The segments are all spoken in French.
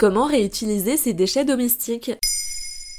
Comment réutiliser ces déchets domestiques?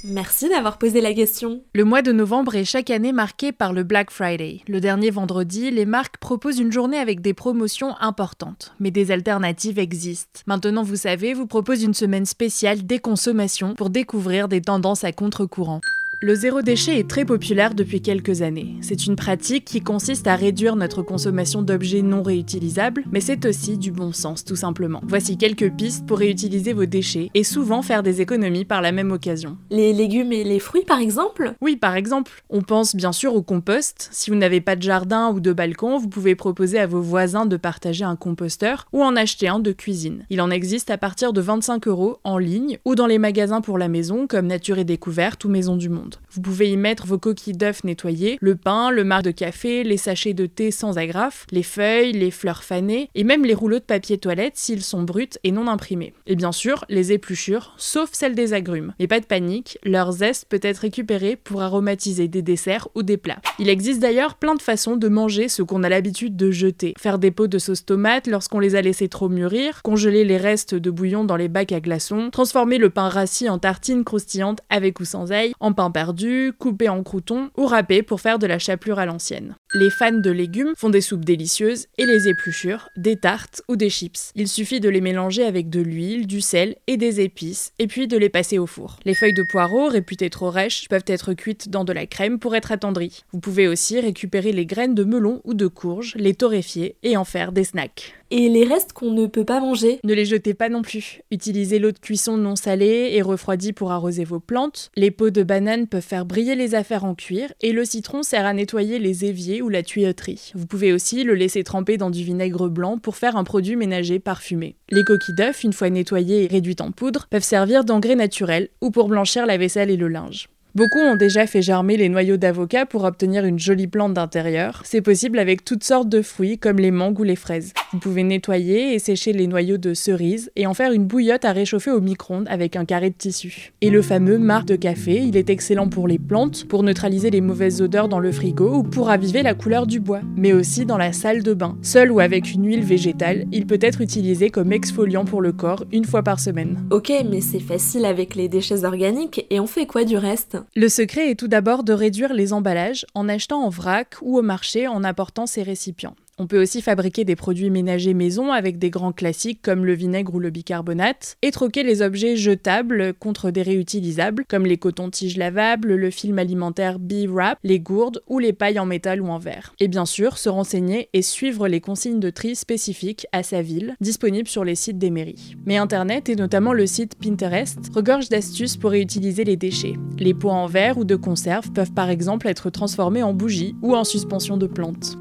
Merci d'avoir posé la question. Le mois de novembre est chaque année marqué par le Black Friday. Le dernier vendredi, les marques proposent une journée avec des promotions importantes, mais des alternatives existent. Maintenant, vous savez, vous propose une semaine spéciale déconsommation pour découvrir des tendances à contre-courant. Le zéro déchet est très populaire depuis quelques années. C'est une pratique qui consiste à réduire notre consommation d'objets non réutilisables, mais c'est aussi du bon sens tout simplement. Voici quelques pistes pour réutiliser vos déchets et souvent faire des économies par la même occasion. Les légumes et les fruits par exemple? Oui, par exemple. On pense bien sûr au compost. Si vous n'avez pas de jardin ou de balcon, vous pouvez proposer à vos voisins de partager un composteur ou en acheter un de cuisine. Il en existe à partir de 25 euros en ligne ou dans les magasins pour la maison comme Nature et Découverte ou Maison du Monde. Vous pouvez y mettre vos coquilles d'œufs nettoyées, le pain, le marc de café, les sachets de thé sans agrafe, les feuilles, les fleurs fanées et même les rouleaux de papier toilette s'ils sont bruts et non imprimés. Et bien sûr, les épluchures, sauf celles des agrumes. Mais pas de panique, leur zeste peut être récupéré pour aromatiser des desserts ou des plats. Il existe d'ailleurs plein de façons de manger ce qu'on a l'habitude de jeter. Faire des pots de sauce tomate lorsqu'on les a laissés trop mûrir, congeler les restes de bouillon dans les bacs à glaçons, transformer le pain rassis en tartine croustillante avec ou sans ail, en pain perdu, couper en croutons ou râper pour faire de la chapelure à l'ancienne. Les fans de légumes font des soupes délicieuses et les épluchures, des tartes ou des chips. Il suffit de les mélanger avec de l'huile, du sel et des épices, et puis de les passer au four. Les feuilles de poireaux, réputées trop rêches, peuvent être cuites dans de la crème pour être attendries. Vous pouvez aussi récupérer les graines de melon ou de courge, les torréfier et en faire des snacks. Et les restes qu'on ne peut pas manger? Ne les jetez pas non plus. Utilisez l'eau de cuisson non salée et refroidie pour arroser vos plantes. Les peaux de banane peuvent faire briller les affaires en cuir et le citron sert à nettoyer les éviers ou la tuyauterie. Vous pouvez aussi le laisser tremper dans du vinaigre blanc pour faire un produit ménager parfumé. Les coquilles d'œufs, une fois nettoyées et réduites en poudre, peuvent servir d'engrais naturel ou pour blanchir la vaisselle et le linge. Beaucoup ont déjà fait germer les noyaux d'avocat pour obtenir une jolie plante d'intérieur. C'est possible avec toutes sortes de fruits comme les mangues ou les fraises. Vous pouvez nettoyer et sécher les noyaux de cerises et en faire une bouillotte à réchauffer au micro-ondes avec un carré de tissu. Et le fameux marc de café, il est excellent pour les plantes, pour neutraliser les mauvaises odeurs dans le frigo ou pour aviver la couleur du bois, mais aussi dans la salle de bain. Seul ou avec une huile végétale, il peut être utilisé comme exfoliant pour le corps une fois par semaine. Ok, mais c'est facile avec les déchets organiques et on fait quoi du reste? Le secret est tout d'abord de réduire les emballages en achetant en vrac ou au marché en apportant ces récipients. On peut aussi fabriquer des produits ménagers maison avec des grands classiques comme le vinaigre ou le bicarbonate et troquer les objets jetables contre des réutilisables comme les cotons-tiges lavables, le film alimentaire B-Wrap, les gourdes ou les pailles en métal ou en verre. Et bien sûr, se renseigner et suivre les consignes de tri spécifiques à sa ville, disponibles sur les sites des mairies. Mais Internet et notamment le site Pinterest regorge d'astuces pour réutiliser les déchets. Les pots en verre ou de conserve peuvent par exemple être transformés en bougies ou en suspension de plantes.